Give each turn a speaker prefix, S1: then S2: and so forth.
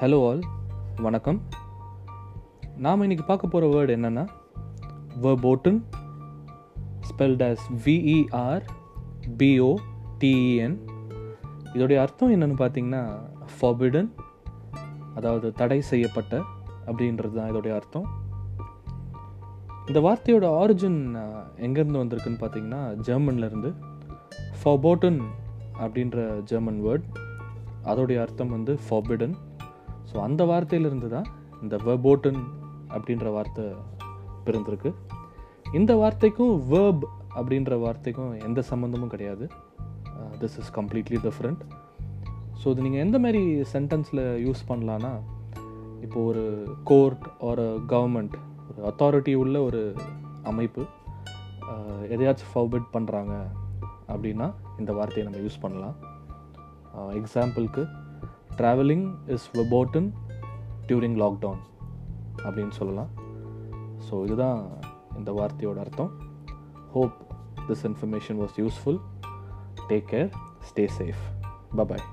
S1: Hello all வணக்கம். நாம் இன்னைக்கு பார்க்க போகிற வேர்டு என்னென்னா verboten spelled as V E R B O T E N இதோடைய அர்த்தம் என்னன்னு பார்த்தீங்கன்னா ஃபாபிடன் அதாவது தடை செய்யப்பட்ட அப்படின்றது தான் இதோடைய அர்த்தம். இந்த வார்த்தையோட ஆரிஜின் எங்கேருந்து வந்திருக்குன்னு பார்த்தீங்கன்னா ஜெர்மன்லேருந்து ஃபாபோட்டன் அப்படின்ற ஜெர்மன் வேர்ட் அதோடைய அர்த்தம் வந்து ஃபாபிடன் ஸோ அந்த வார்த்தையிலிருந்து தான் இந்த வெர்போட்டன் அப்படின்ற வார்த்தை பிறந்திருக்கு. இந்த வார்த்தைக்கும் வேர்ப் அப்படின்ற வார்த்தைக்கும் எந்த சம்மந்தமும் கிடையாது. This is completely different so இது நீங்கள் எந்த மாதிரி சென்டென்ஸில் யூஸ் பண்ணலான்னா இப்போ ஒரு கோர்ட் ஒரு கவர்மெண்ட் ஒரு அத்தாரிட்டி உள்ள ஒரு அமைப்பு uh, எதையாச்சும் ஃபர்பிட் பண்ணுறாங்க அப்படின்னா இந்த வார்த்தையை நம்ம யூஸ் பண்ணலாம். Uh, எக்ஸாம்பிளுக்கு travelling is verboten during lockdown அப்படின்னு சொல்லலாம். ஸோ இதுதான் இந்த வார்த்தையோட அர்த்தம். Hope this information was useful take care stay safe bye bye